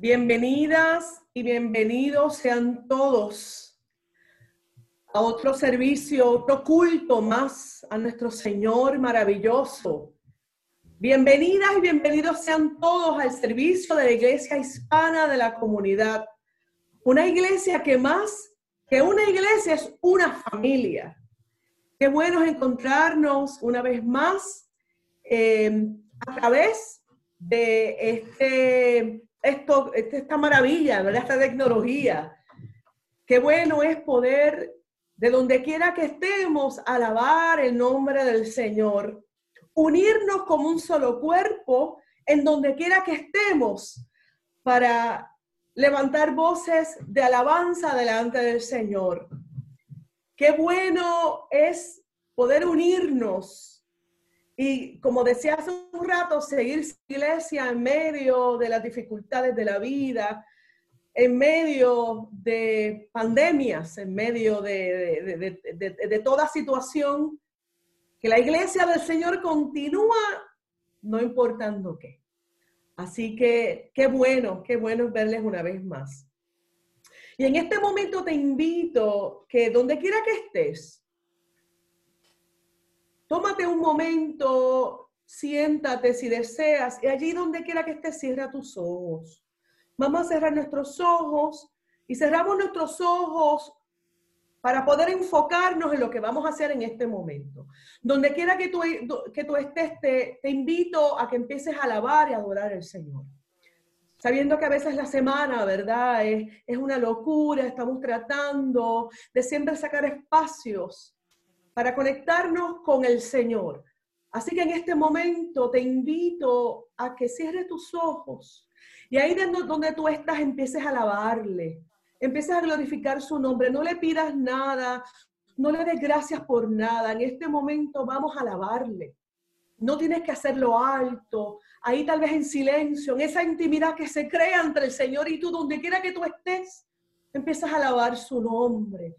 Bienvenidas y bienvenidos sean todos a otro servicio, otro culto más a nuestro Señor maravilloso. Bienvenidas y bienvenidos sean todos al servicio de la Iglesia Hispana de la Comunidad. Una iglesia que más que una iglesia es una familia. Qué bueno encontrarnos una vez más eh, a través de este esto, esta maravilla, ¿verdad? Esta tecnología. Qué bueno es poder, de donde quiera que estemos, alabar el nombre del Señor, unirnos como un solo cuerpo en donde quiera que estemos para levantar voces de alabanza delante del Señor. Qué bueno es poder unirnos y como decía hace un rato, seguir iglesia en medio de las dificultades de la vida, en medio de pandemias, en medio de, de, toda situación, que la iglesia del Señor continúa no importando qué. Así que qué bueno, qué bueno verles una vez más. Y en este momento te invito que donde quiera que estés, Tómate un momento, siéntate si deseas, y allí donde quiera que estés, cierra tus ojos. Vamos a cerrar nuestros ojos y cerramos nuestros ojos para poder enfocarnos en lo que vamos a hacer en este momento. Donde quiera que tú, que tú estés, te, invito a que empieces a alabar y adorar al Señor. Sabiendo que a veces la semana, ¿verdad? Es, es una locura, estamos tratando de siempre sacar espacios para conectarnos con el Señor. Así que en este momento te invito a que cierres tus ojos y ahí donde tú estás empieces a alabarle, empieces a glorificar su nombre, no le pidas nada, no le des gracias por nada, en este momento vamos a alabarle. No tienes que hacerlo alto, ahí tal vez en silencio, en esa intimidad que se crea entre el Señor y tú, donde quiera que tú estés, empiezas a alabar su nombre.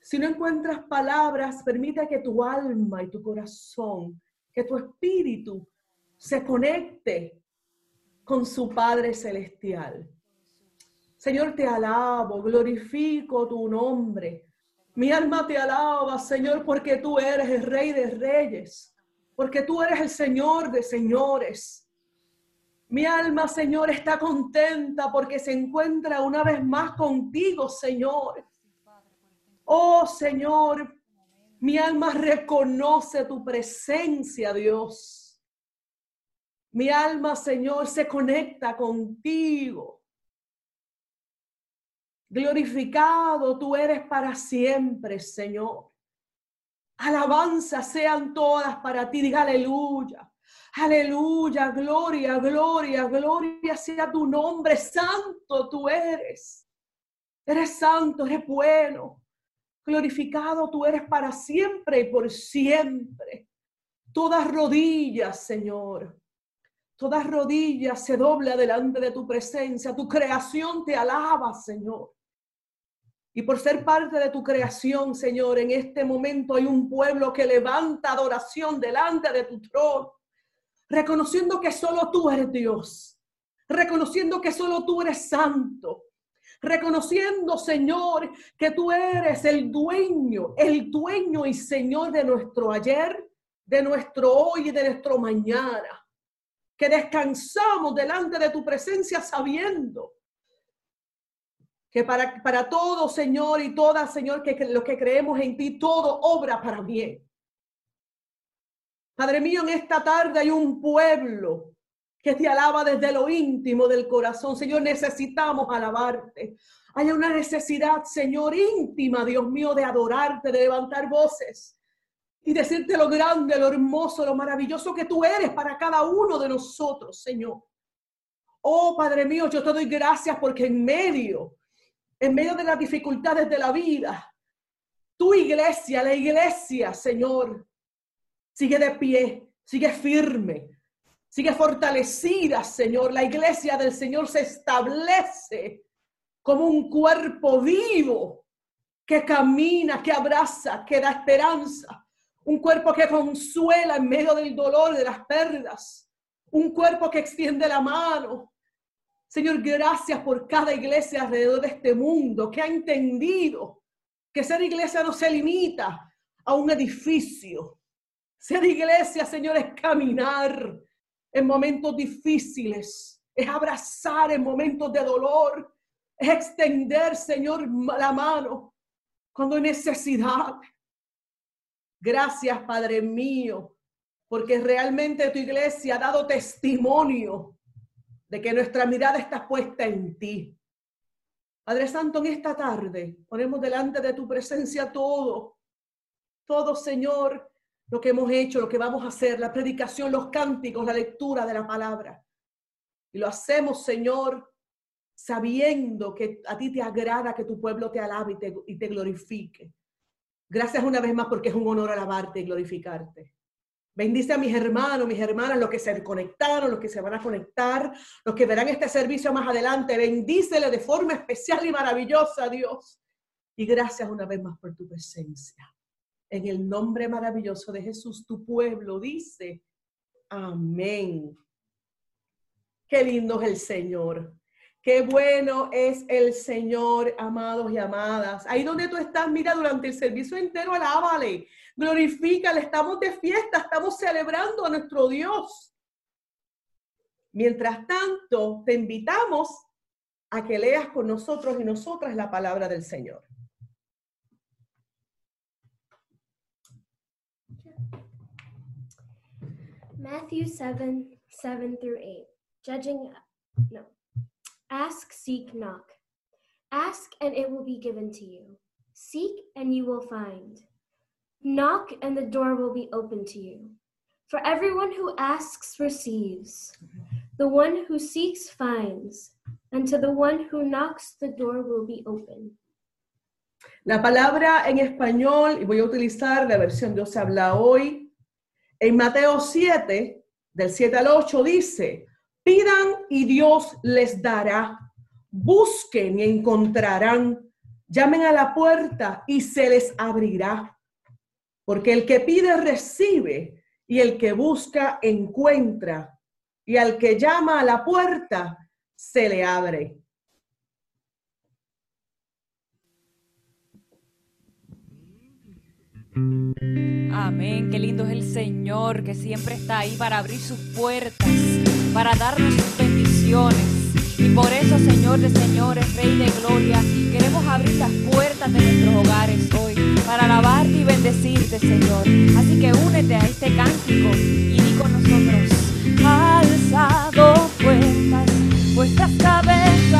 Si no encuentras palabras, permite que tu alma y tu corazón, que tu espíritu se conecte con su Padre Celestial. Señor, te alabo, glorifico tu nombre. Mi alma te alaba, Señor, porque tú eres el Rey de Reyes, porque tú eres el Señor de Señores. Mi alma, Señor, está contenta porque se encuentra una vez más contigo, Señor. Oh Señor, mi alma reconoce tu presencia, Dios. Mi alma, Señor, se conecta contigo. Glorificado tú eres para siempre, Señor. Alabanza sean todas para ti. Diga aleluya. Aleluya, gloria, gloria, gloria sea tu nombre. Santo tú eres. Eres santo, eres bueno. Glorificado tú eres para siempre y por siempre. Todas rodillas, Señor. Todas rodillas se dobla delante de tu presencia. Tu creación te alaba, Señor. Y por ser parte de tu creación, Señor, en este momento hay un pueblo que levanta adoración delante de tu trono, reconociendo que solo tú eres Dios, reconociendo que solo tú eres santo, reconociendo, Señor, que tú eres el dueño, el dueño y Señor de nuestro ayer, de nuestro hoy y de nuestro mañana. Que descansamos delante de tu presencia sabiendo que para, para todo, Señor, y toda, Señor, que, que lo que creemos en ti, todo obra para bien. Padre mío, en esta tarde hay un pueblo que te alaba desde lo íntimo del corazón. Señor, necesitamos alabarte. Hay una necesidad, Señor, íntima, Dios mío, de adorarte, de levantar voces y decirte lo grande, lo hermoso, lo maravilloso que tú eres para cada uno de nosotros, Señor. Oh, Padre mío, yo te doy gracias porque en medio, en medio de las dificultades de la vida, tu iglesia, la iglesia, Señor, sigue de pie, sigue firme, sigue fortalecida, Señor. La iglesia del Señor se establece como un cuerpo vivo que camina, que abraza, que da esperanza. Un cuerpo que consuela en medio del dolor, de las pérdidas. Un cuerpo que extiende la mano. Señor, gracias por cada iglesia alrededor de este mundo que ha entendido que ser iglesia no se limita a un edificio. Ser iglesia, Señor, es caminar en momentos difíciles, es abrazar en momentos de dolor, es extender, Señor, la mano cuando hay necesidad. Gracias, Padre mío, porque realmente tu iglesia ha dado testimonio de que nuestra mirada está puesta en ti. Padre Santo, en esta tarde ponemos delante de tu presencia todo, todo, Señor, lo que hemos hecho, lo que vamos a hacer, la predicación, los cánticos, la lectura de la palabra. Y lo hacemos, Señor, sabiendo que a ti te agrada que tu pueblo te alabe y te, glorifique. Gracias una vez más porque es un honor alabarte y glorificarte. Bendice a mis hermanos, mis hermanas, los que se conectaron, los que se van a conectar, los que verán este servicio más adelante. Bendícele de forma especial y maravillosa, Dios. Y gracias una vez más por tu presencia. En el nombre maravilloso de Jesús, tu pueblo dice, amén. Qué lindo es el Señor. Qué bueno es el Señor, amados y amadas. Ahí donde tú estás, mira, durante el servicio entero, alábale, glorifícale. Estamos de fiesta, estamos celebrando a nuestro Dios. Mientras tanto, te invitamos a que leas con nosotros y nosotras la palabra del Señor. Matthew 7, 7 through 8. Judging, no. Ask, seek, knock. Ask, and it will be given to you. Seek, and you will find. Knock, and the door will be open to you. For everyone who asks receives. The one who seeks finds. And to the one who knocks, the door will be open. La palabra en español, y voy a utilizar la versión Dios habla hoy, en Mateo 7, del 7 al 8, dice, Pidan y Dios les dará. Busquen y encontrarán. Llamen a la puerta y se les abrirá. Porque el que pide recibe y el que busca encuentra. Y al que llama a la puerta se le abre. Amén, qué lindo es el Señor que siempre está ahí para abrir sus puertas, para darnos sus bendiciones. Y por eso, Señor de señores, Rey de gloria, queremos abrir las puertas de nuestros hogares hoy para alabarte y bendecirte, Señor. Así que únete a este cántico y di con nosotros, alzado puertas, vuestras cabezas.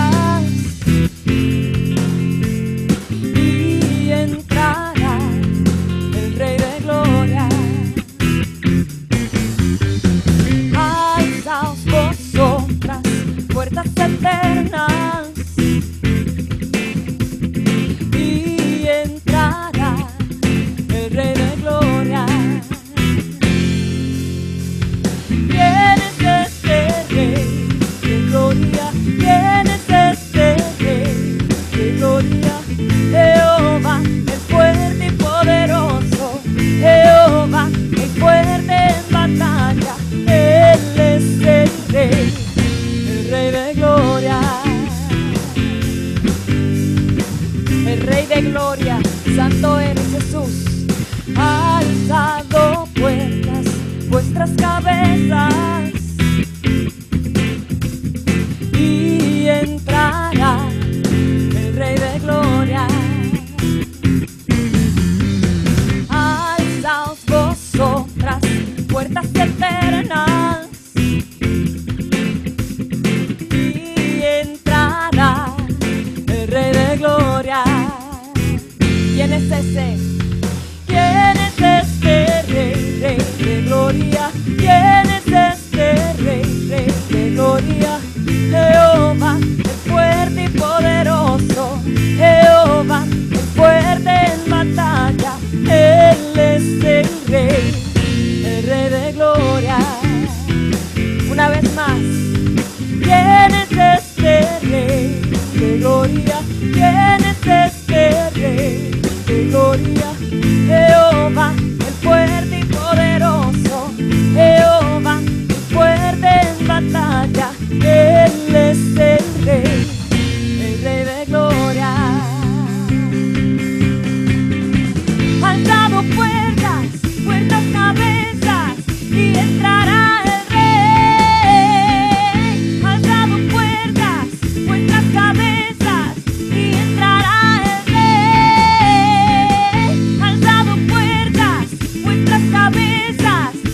promesas.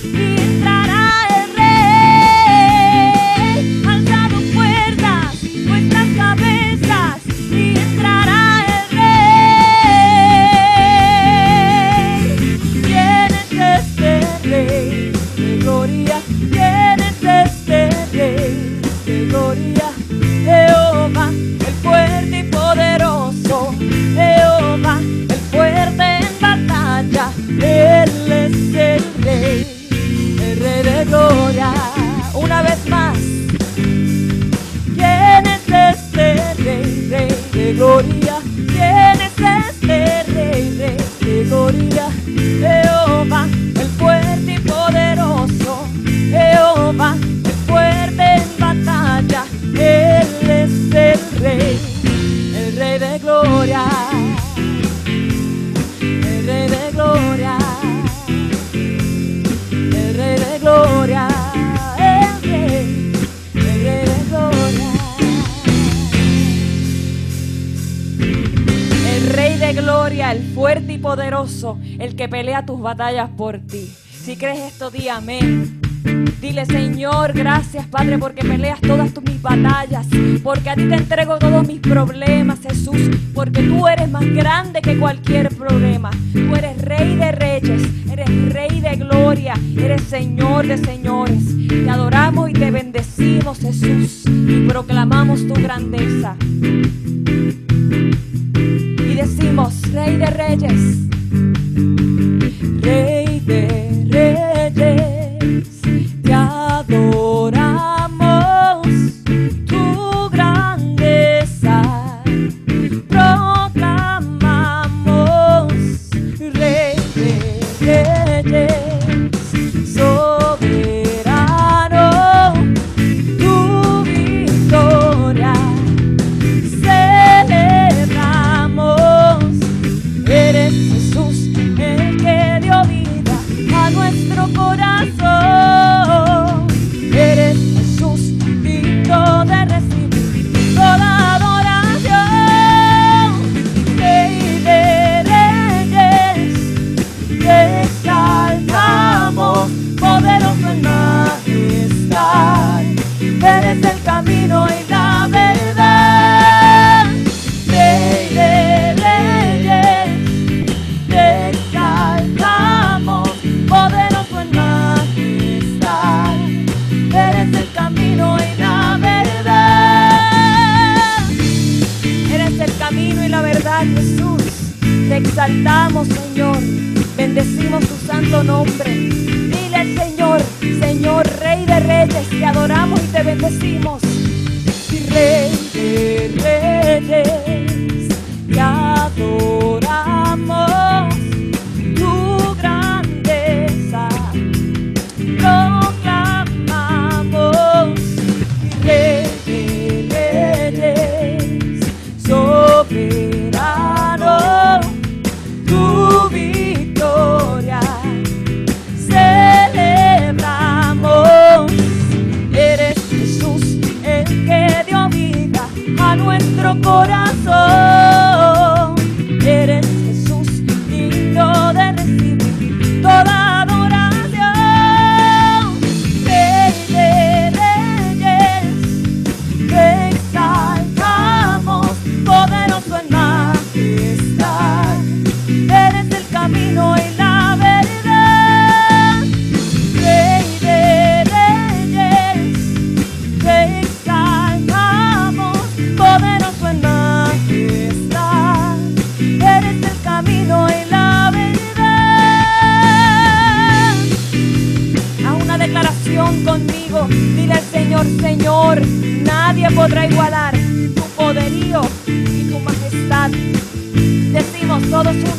Batallas por ti. Si crees esto, di amén. Dile, Señor, gracias, Padre, porque peleas todas tus mis batallas. Porque a ti te entrego todos mis problemas, Jesús. Porque tú eres más grande que cualquier problema. Tú eres Rey de reyes, eres Rey de gloria, eres Señor de señores. Te adoramos y te bendecimos, Jesús.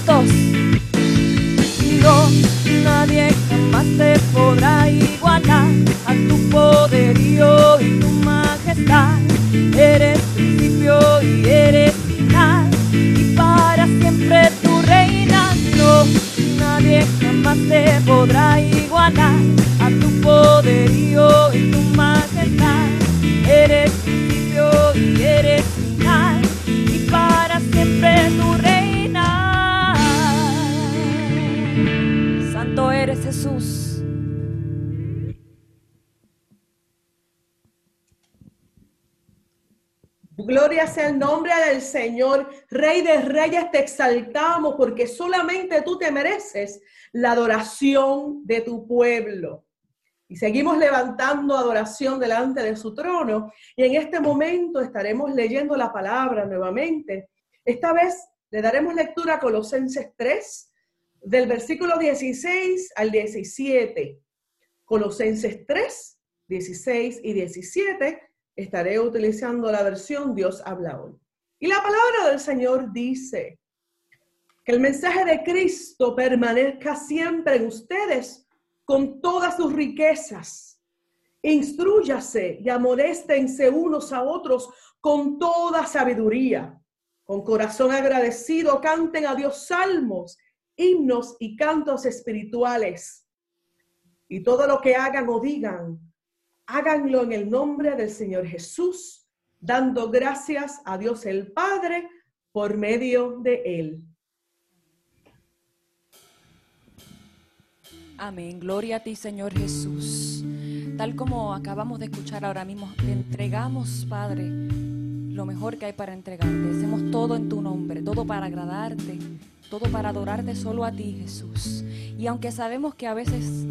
No, nadie jamás te podrá igualar a tu poderío y tu majestad. Eres principio y eres final, y para siempre tu reina. No, nadie jamás te podrá igualar a tu poderío y tu majestad. Eres Jesús. Gloria sea el nombre del Señor. Rey de reyes, te exaltamos porque solamente tú te mereces la adoración de tu pueblo. Y seguimos levantando adoración delante de su trono. Y en este momento estaremos leyendo la palabra nuevamente. Esta vez le daremos lectura a Colosenses 3, del versículo 16 al 17. Colosenses 3, 16 y 17 estaré utilizando la versión Dios habla hoy. Y la palabra del Señor dice que el mensaje de Cristo permanezca siempre en ustedes con todas sus riquezas. Instrúyase y amonéstense unos a otros con toda sabiduría. Con corazón agradecido canten a Dios salmos, himnos y cantos espirituales. Y todo lo que hagan o digan, háganlo en el nombre del Señor Jesús, dando gracias a Dios el Padre por medio de Él. Amén. Gloria a ti, Señor Jesús. Tal como acabamos de escuchar ahora mismo, te entregamos, Padre, lo mejor que hay para entregarte. Hacemos todo en tu nombre, todo para agradarte, todo para adorarte solo a ti, Jesús. Y aunque sabemos que a veces,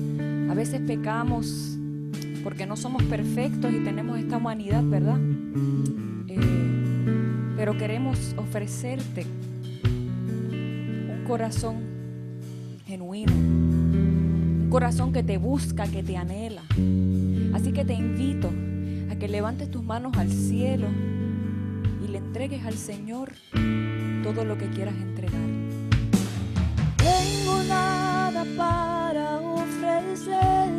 a veces pecamos porque no somos perfectos y tenemos esta humanidad, ¿verdad? Eh, pero queremos ofrecerte un corazón genuino, un corazón que te busca, que te anhela. Así que te invito a que levantes tus manos al cielo y le entregues al Señor todo lo que quieras entregar. Tengo nada para ofrecer,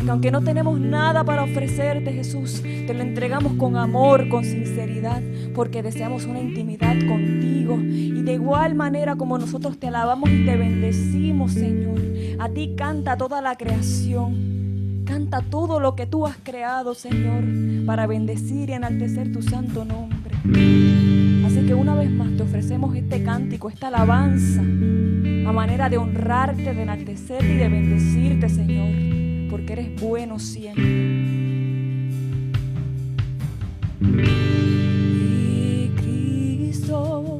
Porque aunque no tenemos nada para ofrecerte, Jesús, te lo entregamos con amor, con sinceridad, porque deseamos una intimidad contigo. Y de igual manera como nosotros te alabamos y te bendecimos, Señor, a ti canta toda la creación. Canta todo lo que tú has creado, Señor, para bendecir y enaltecer tu santo nombre. Así que una vez más te ofrecemos este cántico, esta alabanza, a manera de honrarte, de enaltecerte y de bendecirte, Señor porque eres bueno siempre. Y Cristo.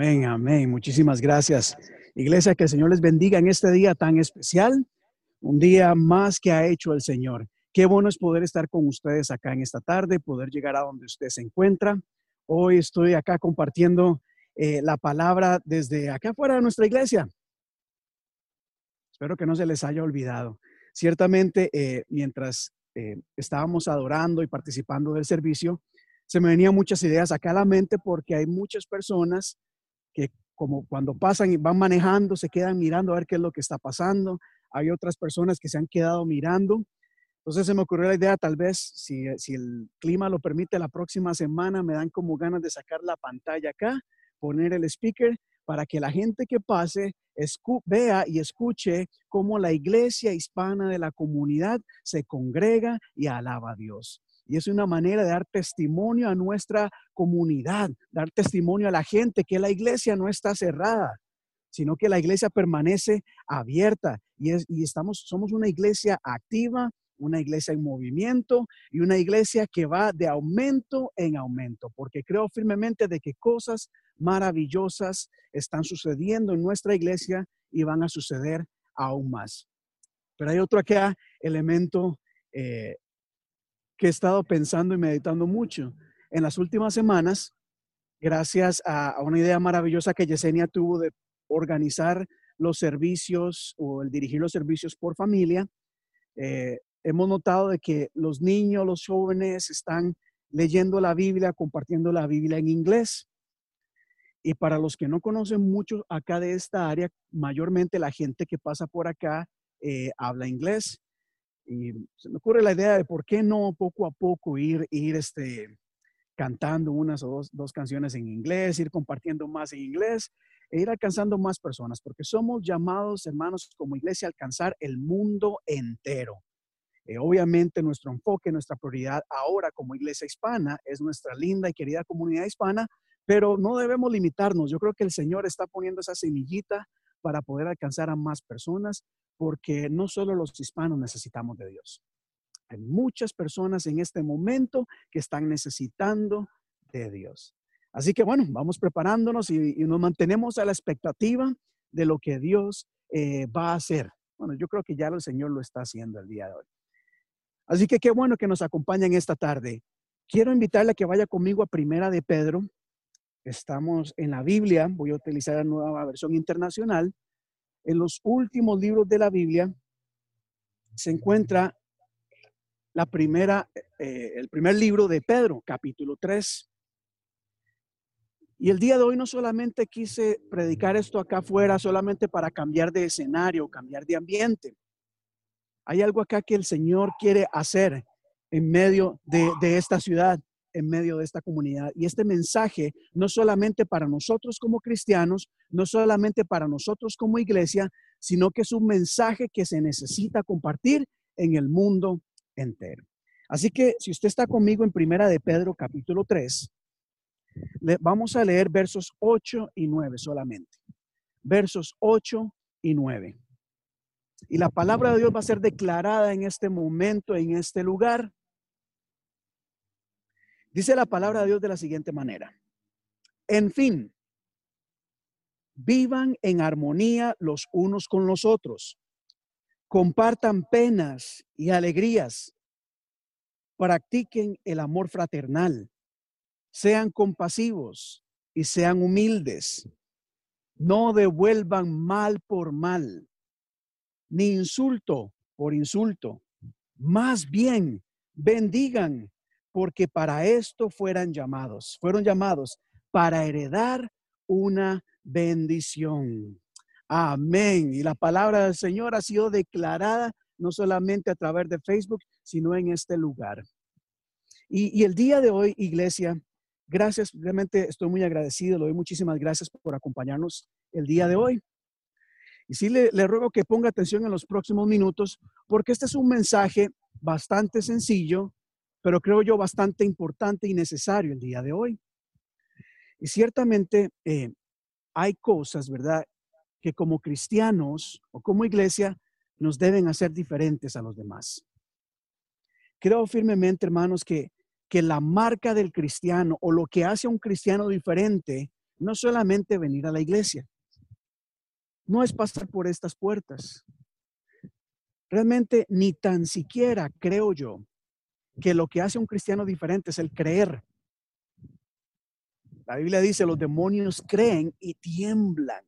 Amén, amén. Muchísimas gracias. Iglesia, que el Señor les bendiga en este día tan especial, un día más que ha hecho el Señor. Qué bueno es poder estar con ustedes acá en esta tarde, poder llegar a donde usted se encuentra. Hoy estoy acá compartiendo eh, la palabra desde acá afuera de nuestra iglesia. Espero que no se les haya olvidado. Ciertamente, eh, mientras eh, estábamos adorando y participando del servicio, se me venían muchas ideas acá a la mente porque hay muchas personas que como cuando pasan y van manejando, se quedan mirando a ver qué es lo que está pasando. Hay otras personas que se han quedado mirando. Entonces se me ocurrió la idea, tal vez, si, si el clima lo permite, la próxima semana me dan como ganas de sacar la pantalla acá, poner el speaker para que la gente que pase vea y escuche cómo la iglesia hispana de la comunidad se congrega y alaba a Dios. Y es una manera de dar testimonio a nuestra comunidad, dar testimonio a la gente que la iglesia no está cerrada, sino que la iglesia permanece abierta y, es, y estamos, somos una iglesia activa, una iglesia en movimiento y una iglesia que va de aumento en aumento, porque creo firmemente de que cosas maravillosas están sucediendo en nuestra iglesia y van a suceder aún más. Pero hay otro acá elemento eh, que he estado pensando y meditando mucho. En las últimas semanas, gracias a, una idea maravillosa que Yesenia tuvo de organizar los servicios o el dirigir los servicios por familia, eh, hemos notado de que los niños, los jóvenes están leyendo la Biblia, compartiendo la Biblia en inglés. Y para los que no conocen mucho acá de esta área, mayormente la gente que pasa por acá eh, habla inglés. Y se me ocurre la idea de por qué no poco a poco ir, ir este, cantando unas o dos, dos canciones en inglés, ir compartiendo más en inglés e ir alcanzando más personas, porque somos llamados, hermanos, como iglesia a alcanzar el mundo entero. Eh, obviamente nuestro enfoque, nuestra prioridad ahora como iglesia hispana es nuestra linda y querida comunidad hispana, pero no debemos limitarnos. Yo creo que el Señor está poniendo esa semillita para poder alcanzar a más personas, porque no solo los hispanos necesitamos de Dios. Hay muchas personas en este momento que están necesitando de Dios. Así que bueno, vamos preparándonos y, y nos mantenemos a la expectativa de lo que Dios eh, va a hacer. Bueno, yo creo que ya el Señor lo está haciendo el día de hoy. Así que qué bueno que nos acompañen esta tarde. Quiero invitarle a que vaya conmigo a Primera de Pedro. Estamos en la Biblia, voy a utilizar la nueva versión internacional. En los últimos libros de la Biblia se encuentra la primera, eh, el primer libro de Pedro, capítulo 3. Y el día de hoy no solamente quise predicar esto acá afuera, solamente para cambiar de escenario, cambiar de ambiente. Hay algo acá que el Señor quiere hacer en medio de, de esta ciudad, en medio de esta comunidad. Y este mensaje no solamente para nosotros como cristianos, no solamente para nosotros como iglesia, sino que es un mensaje que se necesita compartir en el mundo entero. Así que si usted está conmigo en Primera de Pedro capítulo 3, le, vamos a leer versos 8 y 9 solamente. Versos 8 y 9. Y la palabra de Dios va a ser declarada en este momento, en este lugar. Dice la palabra de Dios de la siguiente manera. En fin, vivan en armonía los unos con los otros. Compartan penas y alegrías. Practiquen el amor fraternal. Sean compasivos y sean humildes. No devuelvan mal por mal, ni insulto por insulto. Más bien, bendigan, porque para esto fueran llamados. Fueron llamados para heredar una bendición. Amén. Y la palabra del Señor ha sido declarada no solamente a través de Facebook, sino en este lugar. Y, el día de hoy, iglesia, gracias, realmente estoy muy agradecido, le doy muchísimas gracias por acompañarnos el día de hoy. Y sí le ruego que ponga atención en los próximos minutos, porque este es un mensaje bastante sencillo, pero creo yo bastante importante y necesario el día de hoy. Y ciertamente eh, hay cosas, ¿verdad?, que como cristianos o como iglesia nos deben hacer diferentes a los demás. Creo firmemente, hermanos, que, que la marca del cristiano o lo que hace a un cristiano diferente no solamente venir a la iglesia, no es pasar por estas puertas, Realmente ni tan siquiera creo yo que lo que hace un cristiano diferente es el creer. La Biblia dice, los demonios creen y tiemblan.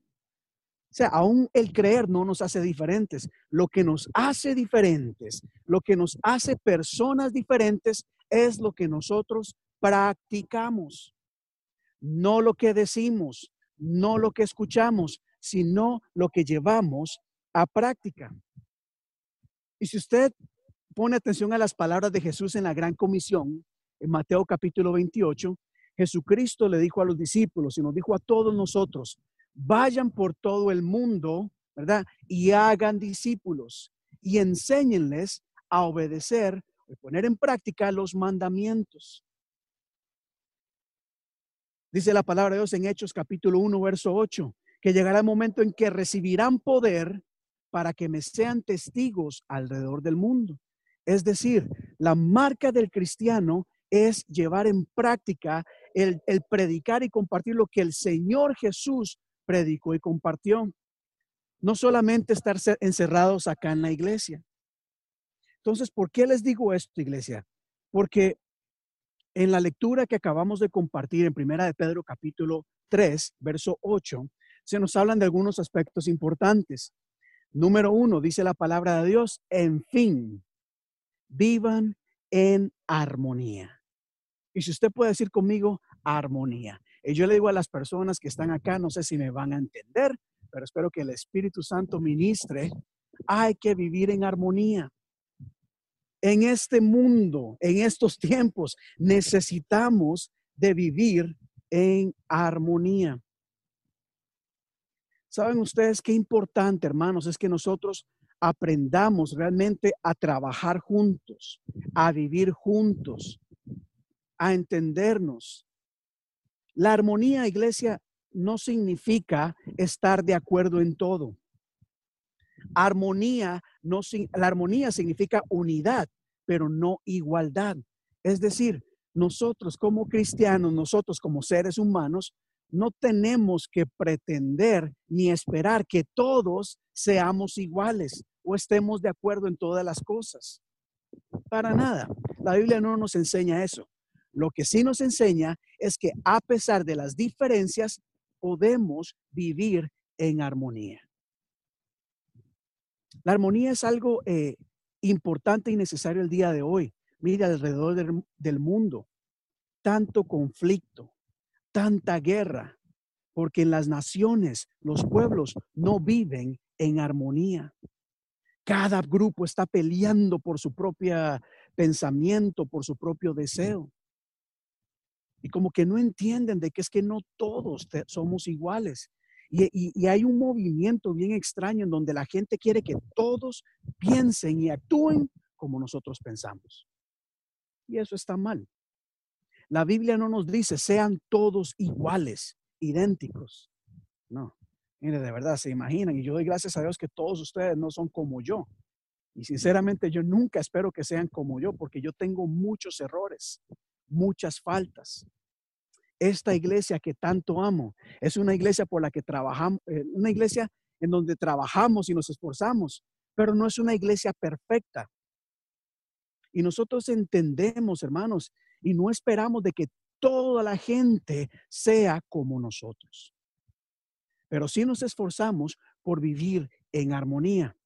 O sea, aún el creer no nos hace diferentes. Lo que nos hace diferentes, lo que nos hace personas diferentes es lo que nosotros practicamos. No lo que decimos, no lo que escuchamos, sino lo que llevamos a práctica. Y si usted pone atención a las palabras de Jesús en la gran comisión, en Mateo capítulo 28, Jesucristo le dijo a los discípulos y nos dijo a todos nosotros, vayan por todo el mundo, ¿verdad? Y hagan discípulos y enséñenles a obedecer y poner en práctica los mandamientos. Dice la palabra de Dios en Hechos capítulo 1, verso 8, que llegará el momento en que recibirán poder para que me sean testigos alrededor del mundo. Es decir, la marca del cristiano es llevar en práctica el, predicar y compartir lo que el Señor Jesús predicó y compartió. No solamente estar ce- encerrados acá en la iglesia. Entonces, ¿por qué les digo esto, iglesia? Porque en la lectura que acabamos de compartir en Primera de Pedro capítulo 3, verso 8, se nos hablan de algunos aspectos importantes. Número uno, dice la palabra de Dios, en fin, vivan en armonía. Y si usted puede decir conmigo, armonía. Y yo le digo a las personas que están acá, no sé si me van a entender, pero espero que el Espíritu Santo ministre, hay que vivir en armonía. En este mundo, en estos tiempos, necesitamos de vivir en armonía. ¿Saben ustedes qué importante, hermanos, es que nosotros aprendamos realmente a trabajar juntos, a vivir juntos, a entendernos? La armonía, iglesia, no significa estar de acuerdo en todo. Armonía, no, la armonía significa unidad, pero no igualdad. Es decir, nosotros como cristianos, nosotros como seres humanos, no tenemos que pretender ni esperar que todos seamos iguales o estemos de acuerdo en todas las cosas. Para nada. La Biblia no nos enseña eso. Lo que sí nos enseña es que a pesar de las diferencias, podemos vivir en armonía. La armonía es algo eh, importante y necesario el día de hoy. Mira alrededor del, del mundo, tanto conflicto, tanta guerra, porque en las naciones los pueblos no viven en armonía. Cada grupo está peleando por su propio pensamiento, por su propio deseo. Y como que no entienden de que es que no todos somos iguales. Y- y hay un movimiento bien extraño en donde la gente quiere que todos piensen y actúen como nosotros pensamos. Y eso está mal. La Biblia no nos dice sean todos iguales, idénticos. No. Mire, de verdad, se imaginan. Y yo doy gracias a Dios que todos ustedes no son como yo. Y sinceramente yo nunca espero que sean como yo porque yo tengo muchos errores, muchas faltas. Esta iglesia que tanto amo es una iglesia por la que trabajamos, eh, una iglesia en donde trabajamos y nos esforzamos, pero no es una iglesia perfecta. Y nosotros entendemos, hermanos, y no esperamos de que toda la gente sea como nosotros. Pero sí nos esforzamos por vivir en armonía.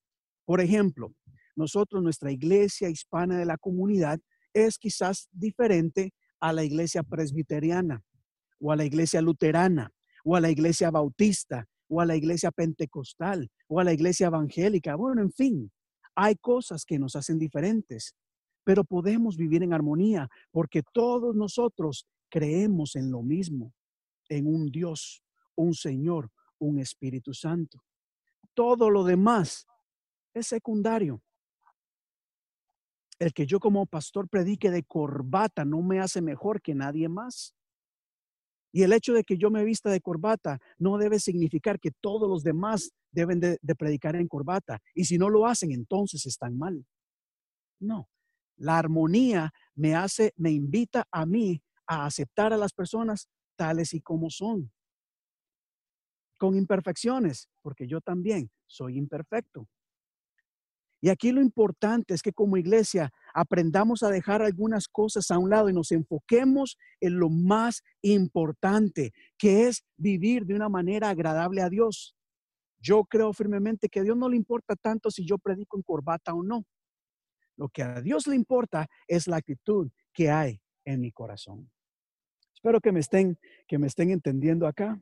Por ejemplo, nosotros, nuestra iglesia hispana de la comunidad, es quizás diferente a la iglesia presbiteriana o a la iglesia luterana o a la iglesia bautista o a la iglesia pentecostal o a la iglesia evangélica. Bueno, en fin, hay cosas que nos hacen diferentes, pero podemos vivir en armonía porque todos nosotros creemos en lo mismo, en un Dios, un Señor, un Espíritu Santo. Todo lo demás es secundario. El que yo como pastor predique de corbata no me hace mejor que nadie más. Y el hecho de que yo me vista de corbata no debe significar que todos los demás deben de, predicar en corbata. Y si no lo hacen, entonces están mal. No, la armonía me hace, me invita a mí a aceptar a las personas tales y como son. Con imperfecciones, porque yo también soy imperfecto. Y aquí lo importante es que como iglesia aprendamos a dejar algunas cosas a un lado y nos enfoquemos en lo más importante, que es vivir de una manera agradable a Dios. Yo creo firmemente que a Dios no le importa tanto si yo predico en corbata o no. Lo que a Dios le importa es la actitud que hay en mi corazón. Espero que me estén, que me estén entendiendo acá.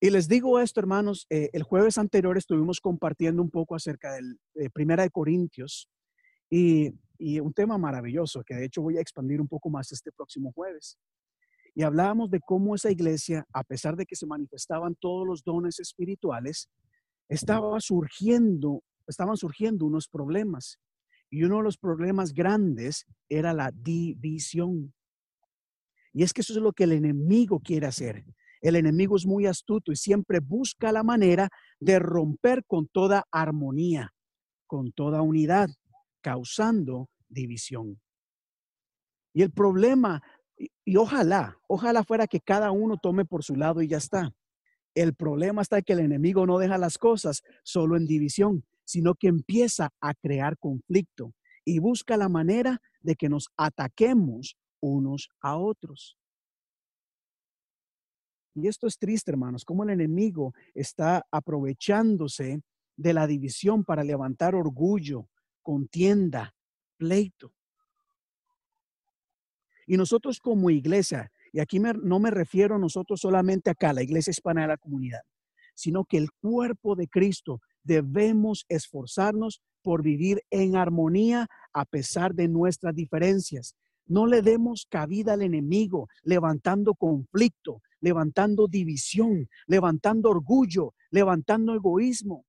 Y les digo esto, hermanos, eh, el jueves anterior estuvimos compartiendo un poco acerca del de Primera de Corintios y, y un tema maravilloso que de hecho voy a expandir un poco más este próximo jueves. Y hablábamos de cómo esa iglesia, a pesar de que se manifestaban todos los dones espirituales, estaba surgiendo, estaban surgiendo unos problemas. Y uno de los problemas grandes era la división. Y es que eso es lo que el enemigo quiere hacer. El enemigo es muy astuto y siempre busca la manera de romper con toda armonía, con toda unidad, causando división. Y el problema, y, ojalá, ojalá fuera que cada uno tome por su lado y ya está. El problema está que el enemigo no deja las cosas solo en división, sino que empieza a crear conflicto y busca la manera de que nos ataquemos unos a otros. Y esto es triste, hermanos, como el enemigo está aprovechándose de la división para levantar orgullo, contienda, pleito. Y nosotros como iglesia, y aquí no me refiero nosotros solamente acá, la iglesia hispana de la comunidad, sino que el cuerpo de Cristo debemos esforzarnos por vivir en armonía a pesar de nuestras diferencias. No le demos cabida al enemigo levantando conflicto, levantando división, levantando orgullo, levantando egoísmo.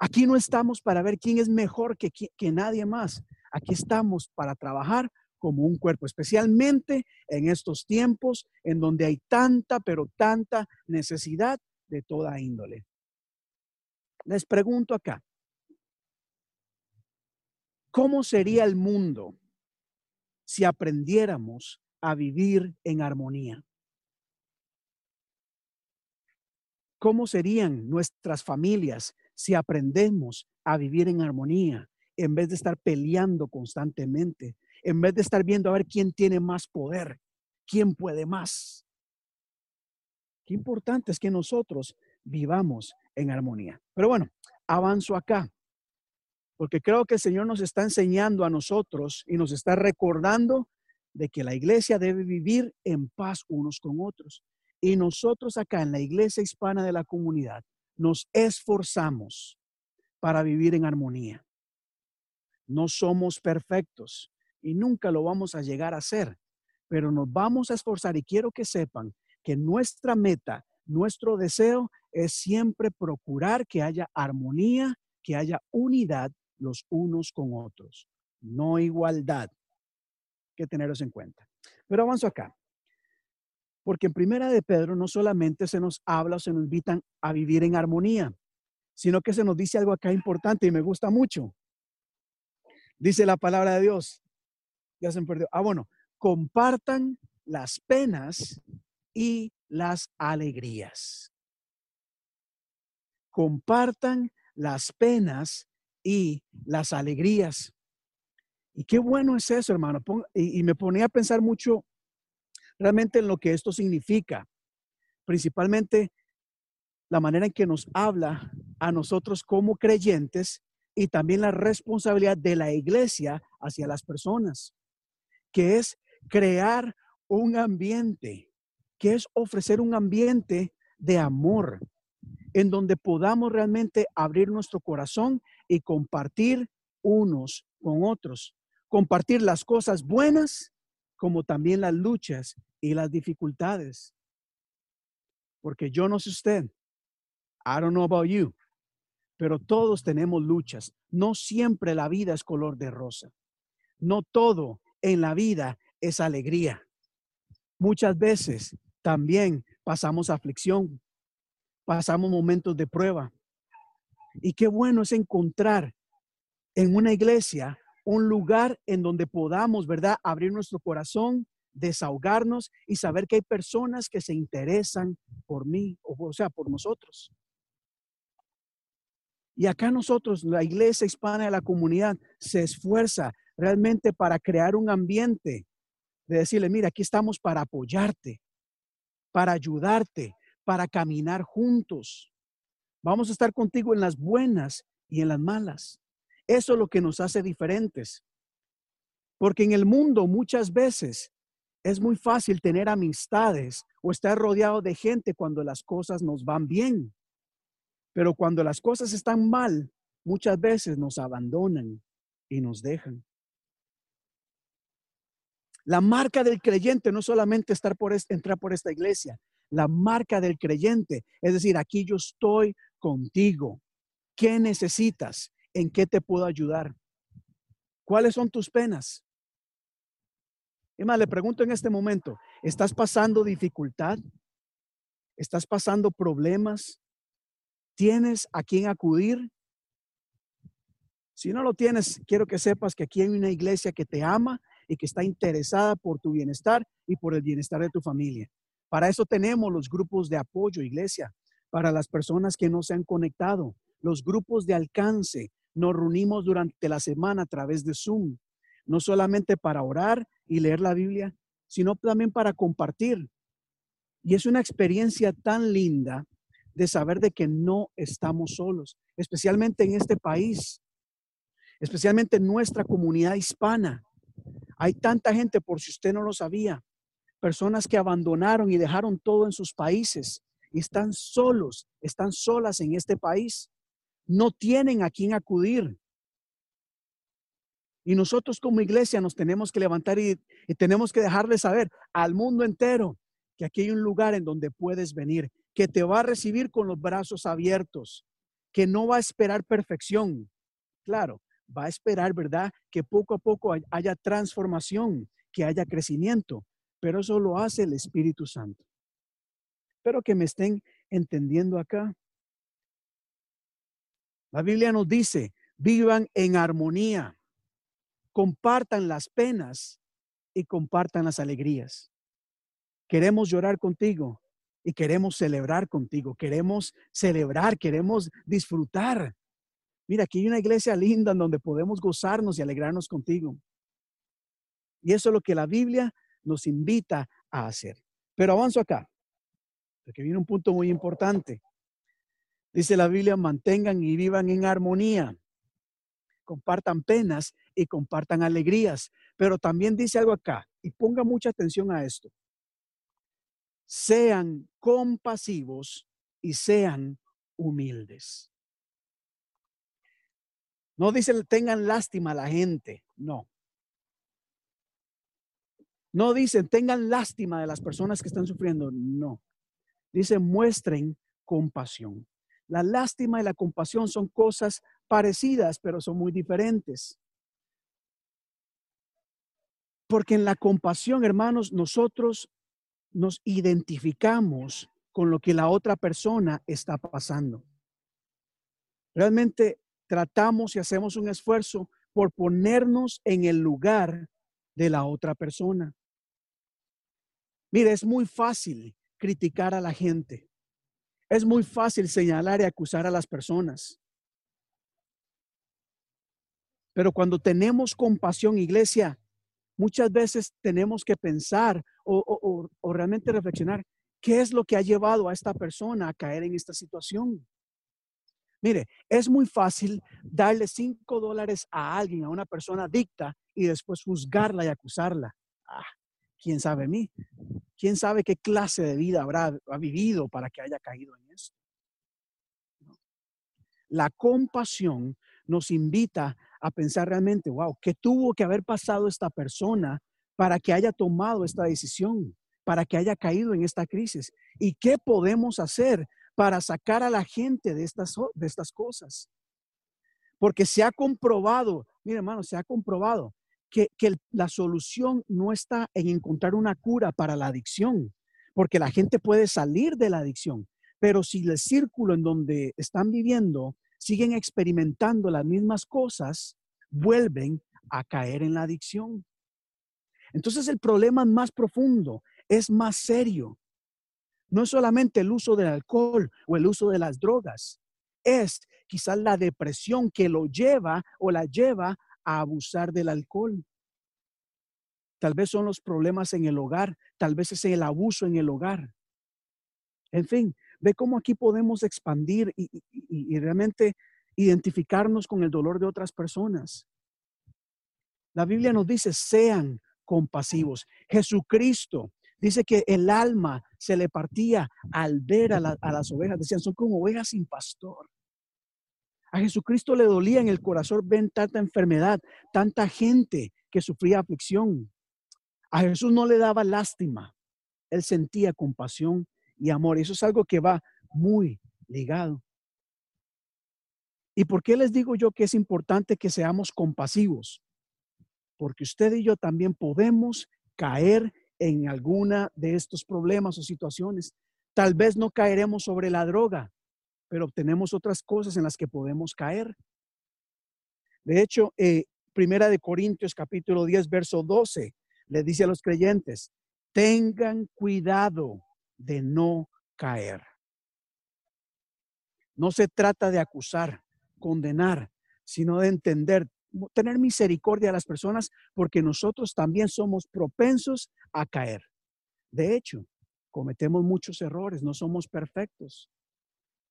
Aquí no estamos para ver quién es mejor que, que nadie más. Aquí estamos para trabajar como un cuerpo, especialmente en estos tiempos en donde hay tanta, pero tanta necesidad de toda índole. Les pregunto acá, ¿cómo sería el mundo si aprendiéramos a vivir en armonía? ¿Cómo serían nuestras familias si aprendemos a vivir en armonía en vez de estar peleando constantemente, en vez de estar viendo a ver quién tiene más poder, quién puede más? Qué importante es que nosotros vivamos en armonía. Pero bueno, avanzo acá, porque creo que el Señor nos está enseñando a nosotros y nos está recordando de que la iglesia debe vivir en paz unos con otros. Y nosotros acá en la iglesia hispana de la comunidad nos esforzamos para vivir en armonía. No somos perfectos y nunca lo vamos a llegar a ser, pero nos vamos a esforzar y quiero que sepan que nuestra meta, nuestro deseo es siempre procurar que haya armonía, que haya unidad los unos con otros, no igualdad. Que tener eso en cuenta. Pero avanzo acá. Porque en Primera de Pedro no solamente se nos habla o se nos invitan a vivir en armonía, sino que se nos dice algo acá importante y me gusta mucho. Dice la palabra de Dios. Ya se me perdió. Ah, bueno, compartan las penas y las alegrías. Compartan las penas y las alegrías. Y qué bueno es eso, hermano. Y me ponía a pensar mucho realmente en lo que esto significa. Principalmente la manera en que nos habla a nosotros como creyentes y también la responsabilidad de la iglesia hacia las personas, que es crear un ambiente, que es ofrecer un ambiente de amor, en donde podamos realmente abrir nuestro corazón y compartir unos con otros, compartir las cosas buenas como también las luchas y las dificultades. Porque yo no sé usted, I don't know about you, pero todos tenemos luchas. No siempre la vida es color de rosa. No todo en la vida es alegría. Muchas veces también pasamos aflicción, pasamos momentos de prueba. Y qué bueno es encontrar en una iglesia un lugar en donde podamos, ¿verdad?, abrir nuestro corazón, desahogarnos y saber que hay personas que se interesan por mí, o, sea, por nosotros. Y acá nosotros, la iglesia hispana de la comunidad, se esfuerza realmente para crear un ambiente de decirle, mira, aquí estamos para apoyarte, para ayudarte, para caminar juntos. Vamos a estar contigo en las buenas y en las malas. Eso es lo que nos hace diferentes. Porque en el mundo muchas veces es muy fácil tener amistades o estar rodeado de gente cuando las cosas nos van bien. Pero cuando las cosas están mal, muchas veces nos abandonan y nos dejan. La marca del creyente no solamente estar por entrar por esta iglesia. La marca del creyente es decir, aquí yo estoy contigo. ¿Qué necesitas? ¿En qué te puedo ayudar? ¿Cuáles son tus penas? Es más, le pregunto en este momento, ¿estás pasando dificultad? ¿Estás pasando problemas? ¿Tienes a quién acudir? Si no lo tienes, quiero que sepas que aquí hay una iglesia que te ama y que está interesada por tu bienestar y por el bienestar de tu familia. Para eso tenemos los grupos de apoyo, iglesia, para las personas que no se han conectado, los grupos de alcance. Nos reunimos durante la semana a través de Zoom, no solamente para orar y leer la Biblia, sino también para compartir. Y es una experiencia tan linda de saber de que no estamos solos, especialmente en este país, especialmente en nuestra comunidad hispana. Hay tanta gente, por si usted no lo sabía, personas que abandonaron y dejaron todo en sus países y están solos, están solas en este país. No tienen a quién acudir. Y nosotros como iglesia nos tenemos que levantar y, y tenemos que dejarle saber al mundo entero que aquí hay un lugar en donde puedes venir, que te va a recibir con los brazos abiertos, que no va a esperar perfección. Claro, va a esperar, ¿verdad? Que poco a poco hay- haya transformación, que haya crecimiento, pero eso lo hace el Espíritu Santo. Espero que me estén entendiendo acá. La Biblia nos dice, vivan en armonía, compartan las penas y compartan las alegrías. Queremos llorar contigo y queremos celebrar contigo, queremos celebrar, queremos disfrutar. Mira, aquí hay una iglesia linda en donde podemos gozarnos y alegrarnos contigo. Y eso es lo que la Biblia nos invita a hacer. Pero avanzo acá, porque viene un punto muy importante. Dice la Biblia, mantengan y vivan en armonía, compartan penas y compartan alegrías. Pero también dice algo acá, y ponga mucha atención a esto. Sean compasivos y sean humildes. No dice tengan lástima a la gente, no. No dicen tengan lástima de las personas que están sufriendo, no. Dice muestren compasión. La lástima y la compasión son cosas parecidas, pero son muy diferentes. Porque en la compasión, hermanos, nosotros nos identificamos con lo que la otra persona está pasando. Realmente tratamos y hacemos un esfuerzo por ponernos en el lugar de la otra persona. Mire, es muy fácil criticar a la gente. Es muy fácil señalar y acusar a las personas. Pero cuando tenemos compasión, iglesia, muchas veces tenemos que pensar o, realmente reflexionar qué es lo que ha llevado a esta persona a caer en esta situación. Mire, es muy fácil darle cinco dólares a alguien, a una persona adicta, y después juzgarla y acusarla. Ah, ¿Quién sabe a mí? ¿Quién sabe qué clase de vida habrá ha vivido para que haya caído en eso? La compasión nos invita a pensar realmente, wow, ¿qué tuvo que haber pasado esta persona para que haya tomado esta decisión, para que haya caído en esta crisis? ¿Y qué podemos hacer para sacar a la gente de estas, de estas cosas? Porque se ha comprobado, mire hermano, se ha comprobado que, la solución no está en encontrar una cura para la adicción, porque la gente puede salir de la adicción, pero si el círculo en donde están viviendo siguen experimentando las mismas cosas, vuelven a caer en la adicción. Entonces el problema es más profundo, es más serio. No es solamente el uso del alcohol o el uso de las drogas, es quizás la depresión que lo lleva o la lleva a abusar del alcohol. Tal vez son los problemas en el hogar, tal vez es el abuso en el hogar. En fin, ve cómo aquí podemos expandir y, realmente identificarnos con el dolor de otras personas. La Biblia nos dice, sean compasivos. Jesucristo dice que el alma se le partía al ver a, a las ovejas. Decían, son como ovejas sin pastor. A Jesucristo le dolía en el corazón ver tanta enfermedad, tanta gente que sufría aflicción. A Jesús no le daba lástima. Él sentía compasión y amor. Eso es algo que va muy ligado. ¿Y por qué les digo yo que es importante que seamos compasivos? Porque usted y yo también podemos caer en alguna de estos problemas o situaciones. Tal vez no caeremos sobre la droga, pero tenemos otras cosas en las que podemos caer. De hecho, eh, Primera de Corintios capítulo 10, verso 12, le dice a los creyentes, tengan cuidado de no caer. No se trata de acusar, condenar, sino de entender, tener misericordia a las personas, porque nosotros también somos propensos a caer. De hecho, cometemos muchos errores, no somos perfectos.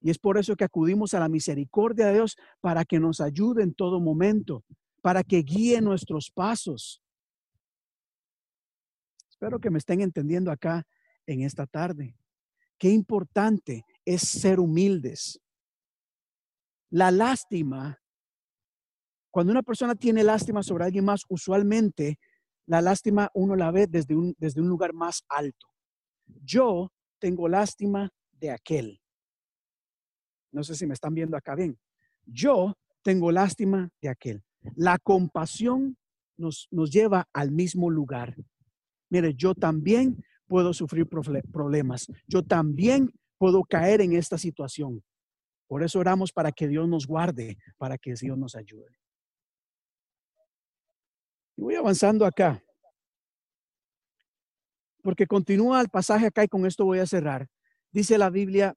Y es por eso que acudimos a la misericordia de Dios para que nos ayude en todo momento, para que guíe nuestros pasos. Espero que me estén entendiendo acá en esta tarde. Qué importante es ser humildes. La lástima, cuando una persona tiene lástima sobre alguien más, usualmente la lástima uno la ve desde un, desde un lugar más alto. Yo tengo lástima de aquel. No sé si me están viendo acá bien. Yo tengo lástima de aquel. La compasión nos, nos lleva al mismo lugar. Mire, yo también puedo sufrir proble- problemas. Yo también puedo caer en esta situación. Por eso oramos para que Dios nos guarde, para que Dios nos ayude. Y voy avanzando acá. Porque continúa el pasaje acá y con esto voy a cerrar. Dice la Biblia,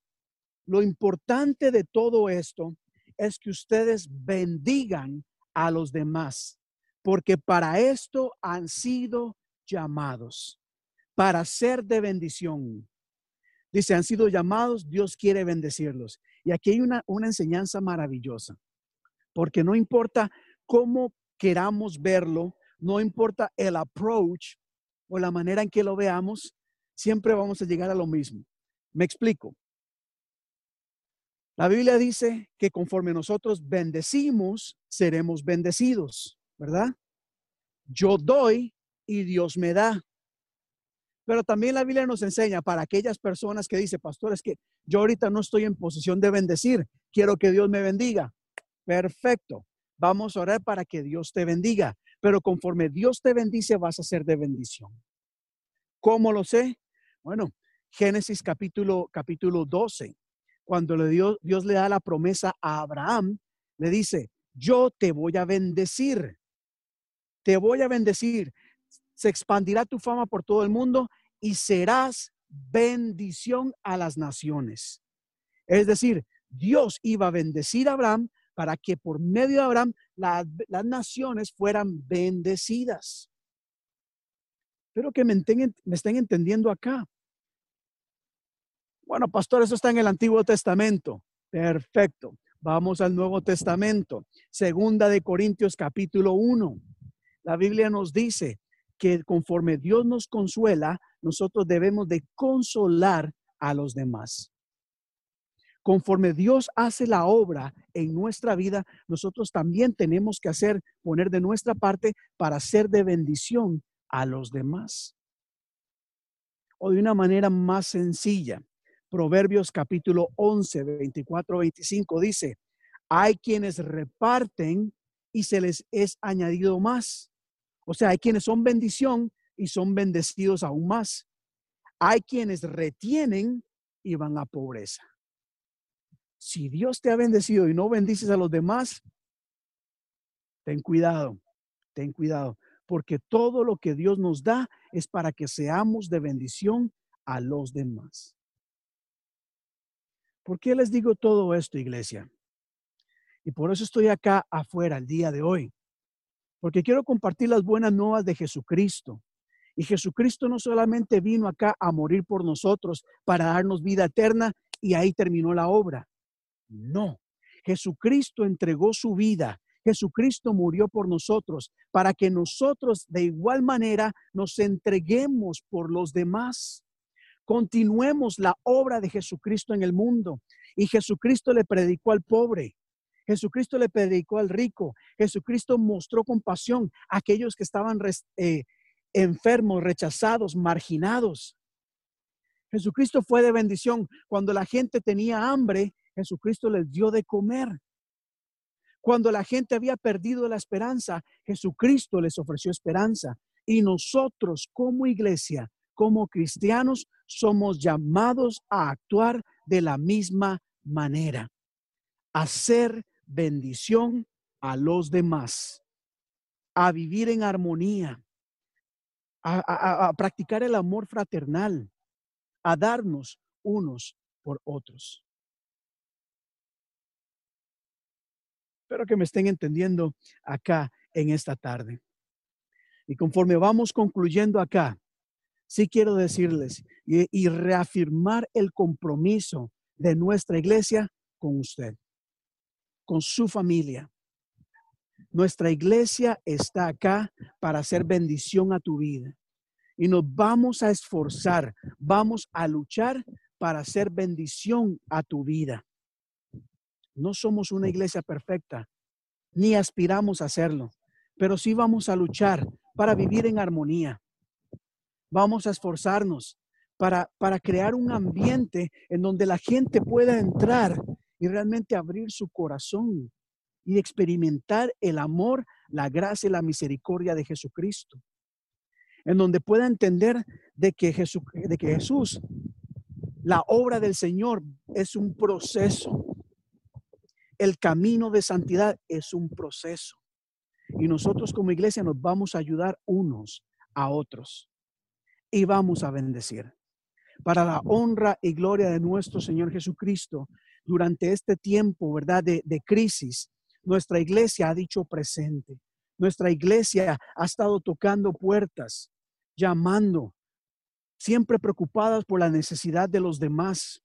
lo importante de todo esto es que ustedes bendigan a los demás, porque para esto han sido llamados, para ser de bendición. Dice, han sido llamados, Dios quiere bendecirlos. Y aquí hay una, una enseñanza maravillosa, porque no importa cómo queramos verlo, no importa el approach o la manera en que lo veamos, siempre vamos a llegar a lo mismo. Me explico. La Biblia dice que conforme nosotros bendecimos, seremos bendecidos, ¿verdad? Yo doy y Dios me da. Pero también la Biblia nos enseña para aquellas personas que dice, pastores, que yo ahorita no estoy en posición de bendecir, quiero que Dios me bendiga. Perfecto. Vamos a orar para que Dios te bendiga. Pero conforme Dios te bendice, vas a ser de bendición. ¿Cómo lo sé? Bueno, Génesis capítulo, capítulo 12 cuando le dio, Dios le da la promesa a Abraham, le dice, yo te voy a bendecir, te voy a bendecir, se expandirá tu fama por todo el mundo y serás bendición a las naciones. Es decir, Dios iba a bendecir a Abraham para que por medio de Abraham la- las naciones fueran bendecidas. Espero que me, me estén entendiendo acá. Bueno, pastor, eso está en el Antiguo Testamento. Perfecto. Vamos al Nuevo Testamento. Segunda de Corintios capítulo 1. La Biblia nos dice que conforme Dios nos consuela, nosotros debemos de consolar a los demás. Conforme Dios hace la obra en nuestra vida, nosotros también tenemos que hacer, poner de nuestra parte para ser de bendición a los demás. O de una manera más sencilla, Proverbios capítulo 11, 24, 25 dice, hay quienes reparten y se les es añadido más. O sea, hay quienes son bendición y son bendecidos aún más. Hay quienes retienen y van a pobreza. Si Dios te ha bendecido y no bendices a los demás, ten cuidado, ten cuidado, porque todo lo que Dios nos da es para que seamos de bendición a los demás. ¿Por qué les digo todo esto, iglesia? Y por eso estoy acá afuera el día de hoy. Porque quiero compartir las buenas nuevas de Jesucristo. Y Jesucristo no solamente vino acá a morir por nosotros para darnos vida eterna y ahí terminó la obra. No, Jesucristo entregó su vida. Jesucristo murió por nosotros para que nosotros de igual manera nos entreguemos por los demás. Continuemos la obra de Jesucristo en el mundo. Y Jesucristo le predicó al pobre. Jesucristo le predicó al rico. Jesucristo mostró compasión a aquellos que estaban eh, enfermos, rechazados, marginados. Jesucristo fue de bendición. Cuando la gente tenía hambre, Jesucristo les dio de comer. Cuando la gente había perdido la esperanza, Jesucristo les ofreció esperanza. Y nosotros como iglesia, como cristianos, somos llamados a actuar de la misma manera. Hacer bendición a los demás, a vivir en armonía, a, a- practicar el amor fraternal, a darnos unos por otros. Espero que me estén entendiendo acá en esta tarde. Y conforme vamos concluyendo acá, sí quiero decirles y, y reafirmar el compromiso de nuestra iglesia con usted, con su familia. Nuestra iglesia está acá para hacer bendición a tu vida. Y nos vamos a esforzar, vamos a luchar para hacer bendición a tu vida. No somos una iglesia perfecta, ni aspiramos a hacerlo, pero sí vamos a luchar para vivir en armonía. Vamos a esforzarnos para, para crear un ambiente en donde la gente pueda entrar y realmente abrir su corazón y experimentar el amor, la gracia y la misericordia de Jesucristo. En donde pueda entender de que, de que Jesús, la obra del Señor es un proceso. El camino de santidad es un proceso. Y nosotros como iglesia nos vamos a ayudar unos a otros y vamos a bendecir. Para la honra y gloria de nuestro Señor Jesucristo, durante este tiempo, ¿verdad? De, de crisis, nuestra iglesia ha dicho presente. Nuestra iglesia ha estado tocando puertas, llamando, siempre preocupadas por la necesidad de los demás.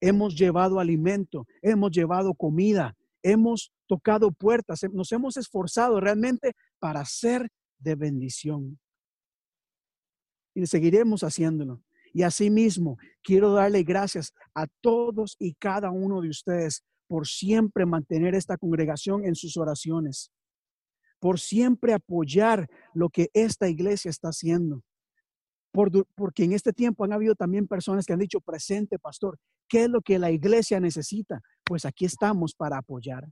Hemos llevado alimento, hemos llevado comida, hemos tocado puertas, nos hemos esforzado realmente para ser de bendición. Y seguiremos haciéndolo. Y asimismo, quiero darle gracias a todos y cada uno de ustedes por siempre mantener esta congregación en sus oraciones, por siempre apoyar lo que esta iglesia está haciendo. Por, porque en este tiempo han habido también personas que han dicho, presente, pastor, ¿qué es lo que la iglesia necesita? Pues aquí estamos para apoyar.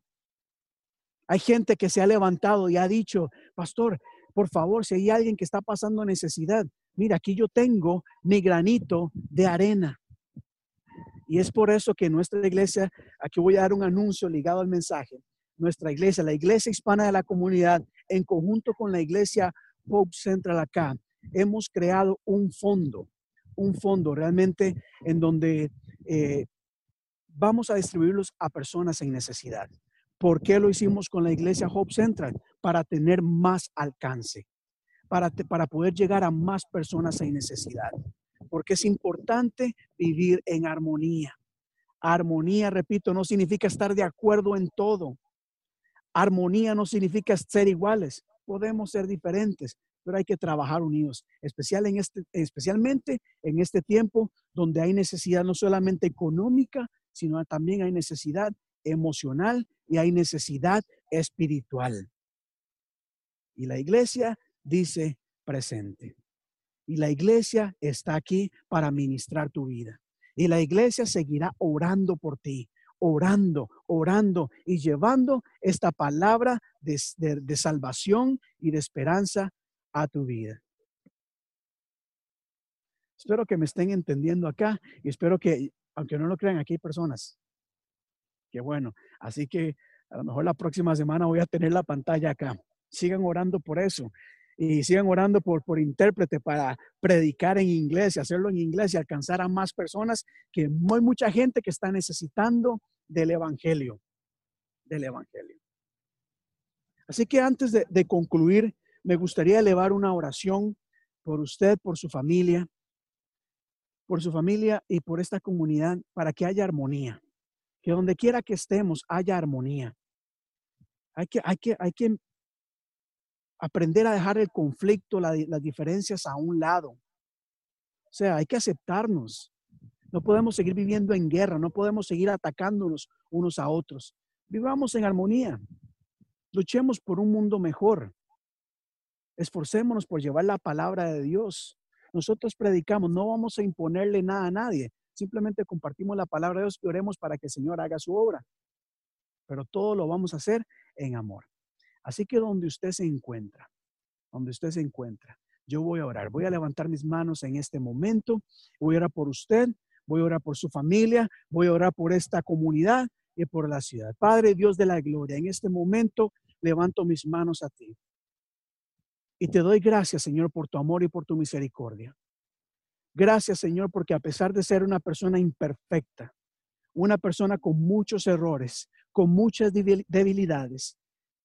Hay gente que se ha levantado y ha dicho, pastor, por favor, si hay alguien que está pasando necesidad, mira, aquí yo tengo mi granito de arena. Y es por eso que nuestra iglesia, aquí voy a dar un anuncio ligado al mensaje. Nuestra iglesia, la iglesia hispana de la comunidad, en conjunto con la iglesia Hope Central acá, hemos creado un fondo, un fondo realmente en donde eh, vamos a distribuirlos a personas en necesidad. ¿Por qué lo hicimos con la iglesia Hope Central? Para tener más alcance, para, para poder llegar a más personas en necesidad. Porque es importante vivir en armonía. Armonía, repito, no significa estar de acuerdo en todo. Armonía no significa ser iguales. Podemos ser diferentes, pero hay que trabajar unidos, especial en este, especialmente en este tiempo donde hay necesidad no solamente económica, sino también hay necesidad emocional y hay necesidad espiritual. Y la iglesia dice presente. Y la iglesia está aquí para ministrar tu vida. Y la iglesia seguirá orando por ti, orando, orando y llevando esta palabra de, de, salvación y de esperanza a tu vida. Espero que me estén entendiendo acá y espero que, aunque no lo crean, aquí hay personas. Qué bueno. Así que a lo mejor la próxima semana voy a tener la pantalla acá. Sigan orando por eso y sigan orando por, por intérprete para predicar en inglés y hacerlo en inglés y alcanzar a más personas que hay mucha gente que está necesitando del evangelio. del Evangelio. Así que antes de, de concluir, me gustaría elevar una oración por usted, por su familia, por su familia y por esta comunidad para que haya armonía. Que donde quiera que estemos haya armonía. Hay que, hay que, hay que aprender a dejar el conflicto, la- las diferencias a un lado. O sea, hay que aceptarnos. No podemos seguir viviendo en guerra, no podemos seguir atacándonos unos a otros. Vivamos en armonía. Luchemos por un mundo mejor. Esforcémonos por llevar la palabra de Dios. Nosotros predicamos, no vamos a imponerle nada a nadie. Simplemente compartimos la palabra de Dios y oremos para que el Señor haga su obra. Pero todo lo vamos a hacer en amor. Así que donde usted se encuentra, donde usted se encuentra, yo voy a orar. Voy a levantar mis manos en este momento. Voy a orar por usted, voy a orar por su familia, voy a orar por esta comunidad y por la ciudad. Padre Dios de la gloria, en este momento levanto mis manos a ti. Y te doy gracias, Señor, por tu amor y por tu misericordia. Gracias, Señor, porque a pesar de ser una persona imperfecta, una persona con muchos errores, con muchas debil- debilidades,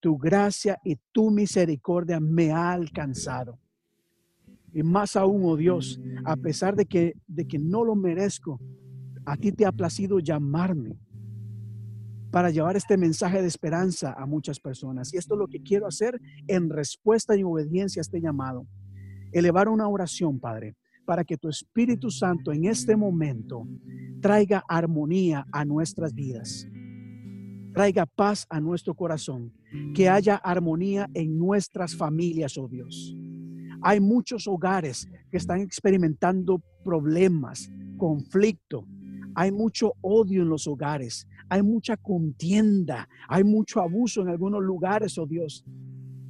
tu gracia y tu misericordia me ha alcanzado. Y más aún, oh Dios, a pesar de que, de que no lo merezco, a ti te ha placido llamarme para llevar este mensaje de esperanza a muchas personas. Y esto es lo que quiero hacer en respuesta y obediencia a este llamado. Elevar una oración, Padre, para que tu Espíritu Santo en este momento traiga armonía a nuestras vidas, traiga paz a nuestro corazón, que haya armonía en nuestras familias, oh Dios. Hay muchos hogares que están experimentando problemas, conflicto. Hay mucho odio en los hogares. Hay mucha contienda. Hay mucho abuso en algunos lugares, oh Dios.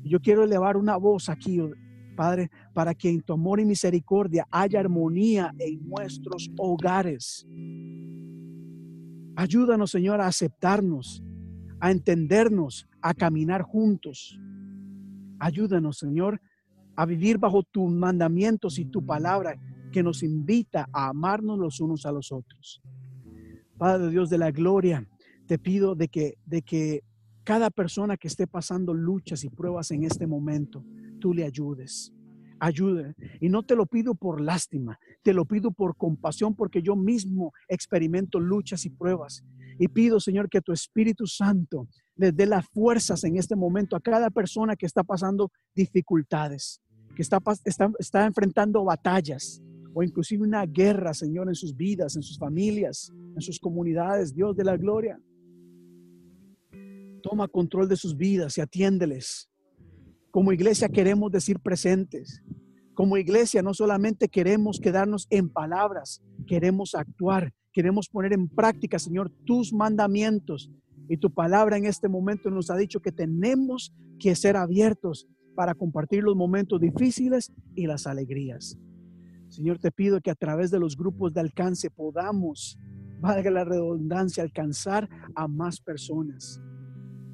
Yo quiero elevar una voz aquí, oh Padre, para que en tu amor y misericordia haya armonía en nuestros hogares. Ayúdanos, Señor, a aceptarnos, a entendernos, a caminar juntos. Ayúdanos, Señor, a vivir bajo tus mandamientos y tu palabra que nos invita a amarnos los unos a los otros. Padre Dios de la gloria, te pido de que, de que cada persona que esté pasando luchas y pruebas en este momento, tú le ayudes. Ayude. Y no te lo pido por lástima, te lo pido por compasión, porque yo mismo experimento luchas y pruebas. Y pido, Señor, que tu Espíritu Santo les dé las fuerzas en este momento a cada persona que está pasando dificultades, que está, está enfrentando batallas o inclusive una guerra, Señor, en sus vidas, en sus familias, en sus comunidades. Dios de la gloria. Toma control de sus vidas y atiéndeles. Como iglesia queremos decir presentes. Como iglesia no solamente queremos quedarnos en palabras, queremos actuar, queremos poner en práctica, Señor, tus mandamientos. Y tu palabra en este momento nos ha dicho que tenemos que ser abiertos para compartir los momentos difíciles y las alegrías. Señor, te pido que a través de los grupos de alcance podamos, valga la redundancia, alcanzar a más personas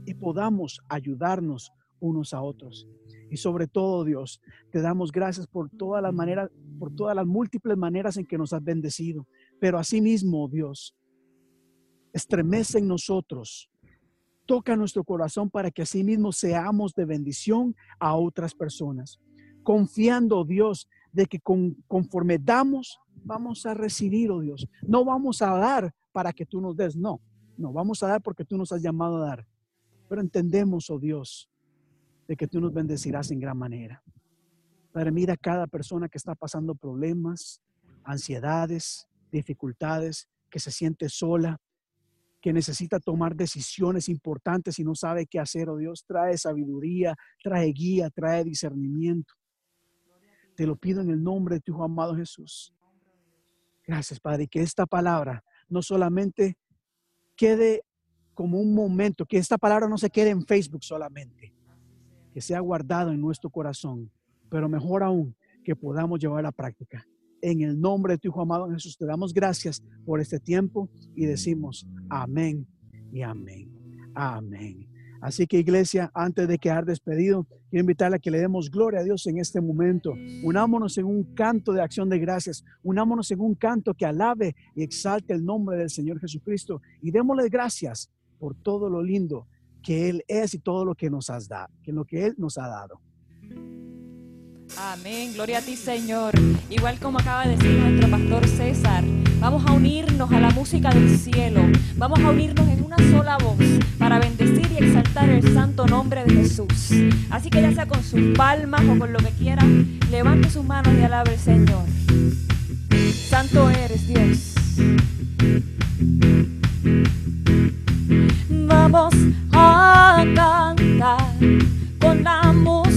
y podamos ayudarnos unos a otros. Y sobre todo, Dios, te damos gracias por todas las maneras, por todas las múltiples maneras en que nos has bendecido. Pero asimismo, Dios, estremece en nosotros, toca nuestro corazón para que asimismo seamos de bendición a otras personas. Confiando, Dios, de que con- conforme damos, vamos a recibir, oh Dios. No vamos a dar para que tú nos des, no. No, vamos a dar porque tú nos has llamado a dar. Pero entendemos, oh Dios, de que tú nos bendecirás en gran manera. Padre, mira a cada persona que está pasando problemas, ansiedades, dificultades, que se siente sola, que necesita tomar decisiones importantes y no sabe qué hacer, oh Dios, trae sabiduría, trae guía, trae discernimiento. Te lo pido en el nombre de tu Hijo amado Jesús. Gracias, Padre, que esta palabra no solamente quede como un momento, que esta palabra no se quede en Facebook solamente, que sea guardado en nuestro corazón, pero mejor aún, que podamos llevar a la práctica. En el nombre de tu Hijo amado Jesús, te damos gracias por este tiempo y decimos amén y amén. Amén. Así que iglesia, antes de quedar despedido, quiero invitarle a que le demos gloria a Dios en este momento. Unámonos en un canto de acción de gracias. Unámonos en un canto que alabe y exalte el nombre del Señor Jesucristo. Y démosle gracias por todo lo lindo que Él es y todo lo que nos has que lo que Él nos ha dado. Amén, gloria a ti Señor. Igual como acaba de decir nuestro pastor César, vamos a unirnos a la música del cielo, vamos a unirnos en una sola voz para bendecir y exaltar el santo nombre de Jesús. Así que ya sea con sus palmas o con lo que quiera, levante sus manos y alabe al Señor. Santo eres Dios. Vamos a cantar con la música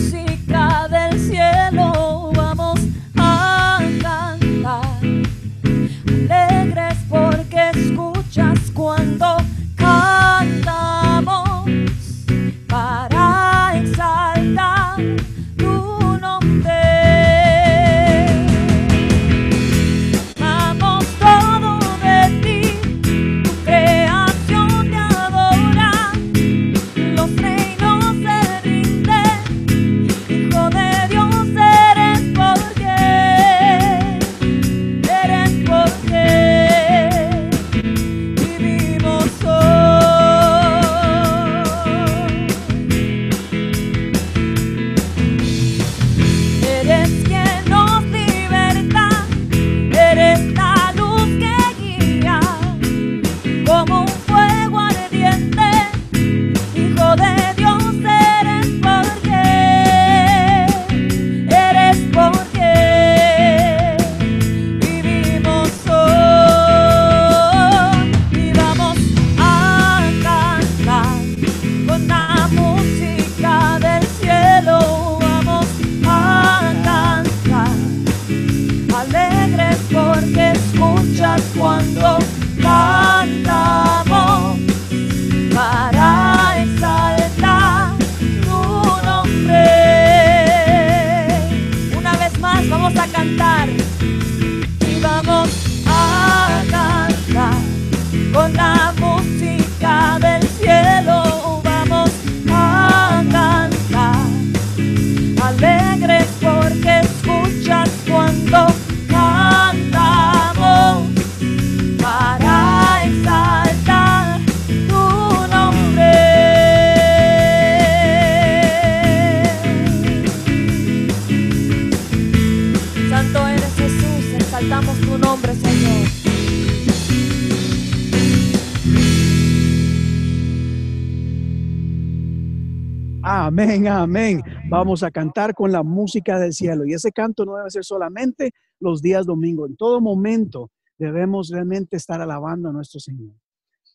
Vamos a cantar con la música del cielo. Y ese canto no debe ser solamente los días domingo. En todo momento debemos realmente estar alabando a nuestro Señor.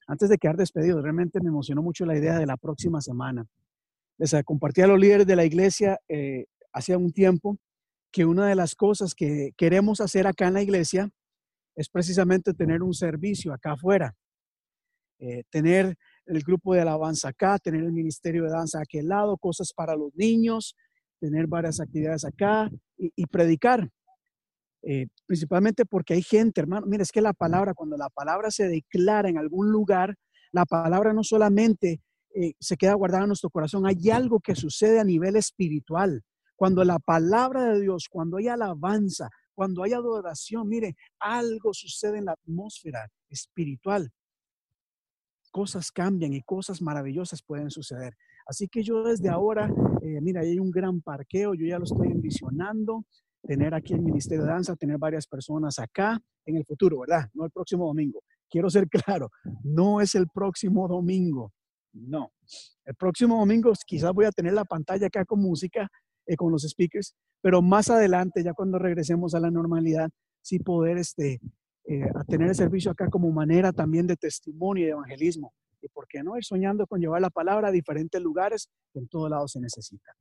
Antes de quedar despedido, realmente me emocionó mucho la idea de la próxima semana. Les eh, compartí a los líderes de la iglesia eh, hace un tiempo que una de las cosas que queremos hacer acá en la iglesia es precisamente tener un servicio acá afuera. Eh, tener el grupo de alabanza acá, tener el ministerio de danza a aquel lado, cosas para los niños, tener varias actividades acá y, predicar. Eh, principalmente porque hay gente, hermano, mira, es que la palabra, cuando la palabra se declara en algún lugar, la palabra no solamente eh, se queda guardada en nuestro corazón, hay algo que sucede a nivel espiritual. Cuando la palabra de Dios, cuando hay alabanza, cuando hay adoración, mire, algo sucede en la atmósfera espiritual cosas cambian y cosas maravillosas pueden suceder. Así que yo desde ahora, eh, mira, hay un gran parqueo, yo ya lo estoy envisionando, tener aquí el Ministerio de Danza, tener varias personas acá en el futuro, ¿verdad? No el próximo domingo. Quiero ser claro, no es el próximo domingo, no. El próximo domingo quizás voy a tener la pantalla acá con música, eh, con los speakers, pero más adelante, ya cuando regresemos a la normalidad, sí poder este, eh, a tener el servicio acá como manera también de testimonio y de evangelismo. Y por qué no ir soñando con llevar la palabra a diferentes lugares en todo lado se necesita.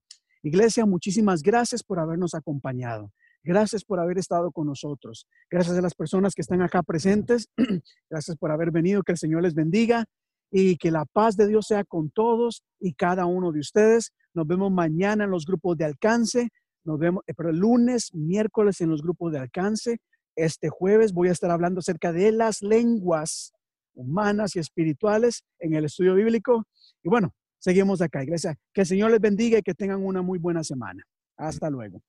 Iglesia, muchísimas gracias por habernos acompañado. Gracias por haber estado con nosotros. Gracias a las personas que están acá presentes. Gracias por haber venido. Que el Señor les bendiga y que la paz de Dios sea con todos y cada uno de ustedes. Nos vemos mañana en los grupos de alcance. Nos vemos, eh, pero el lunes, miércoles en los grupos de alcance. Este jueves voy a estar hablando acerca de las lenguas humanas y espirituales en el estudio bíblico. Y bueno, seguimos acá, iglesia. Que el Señor les bendiga y que tengan una muy buena semana. Hasta luego.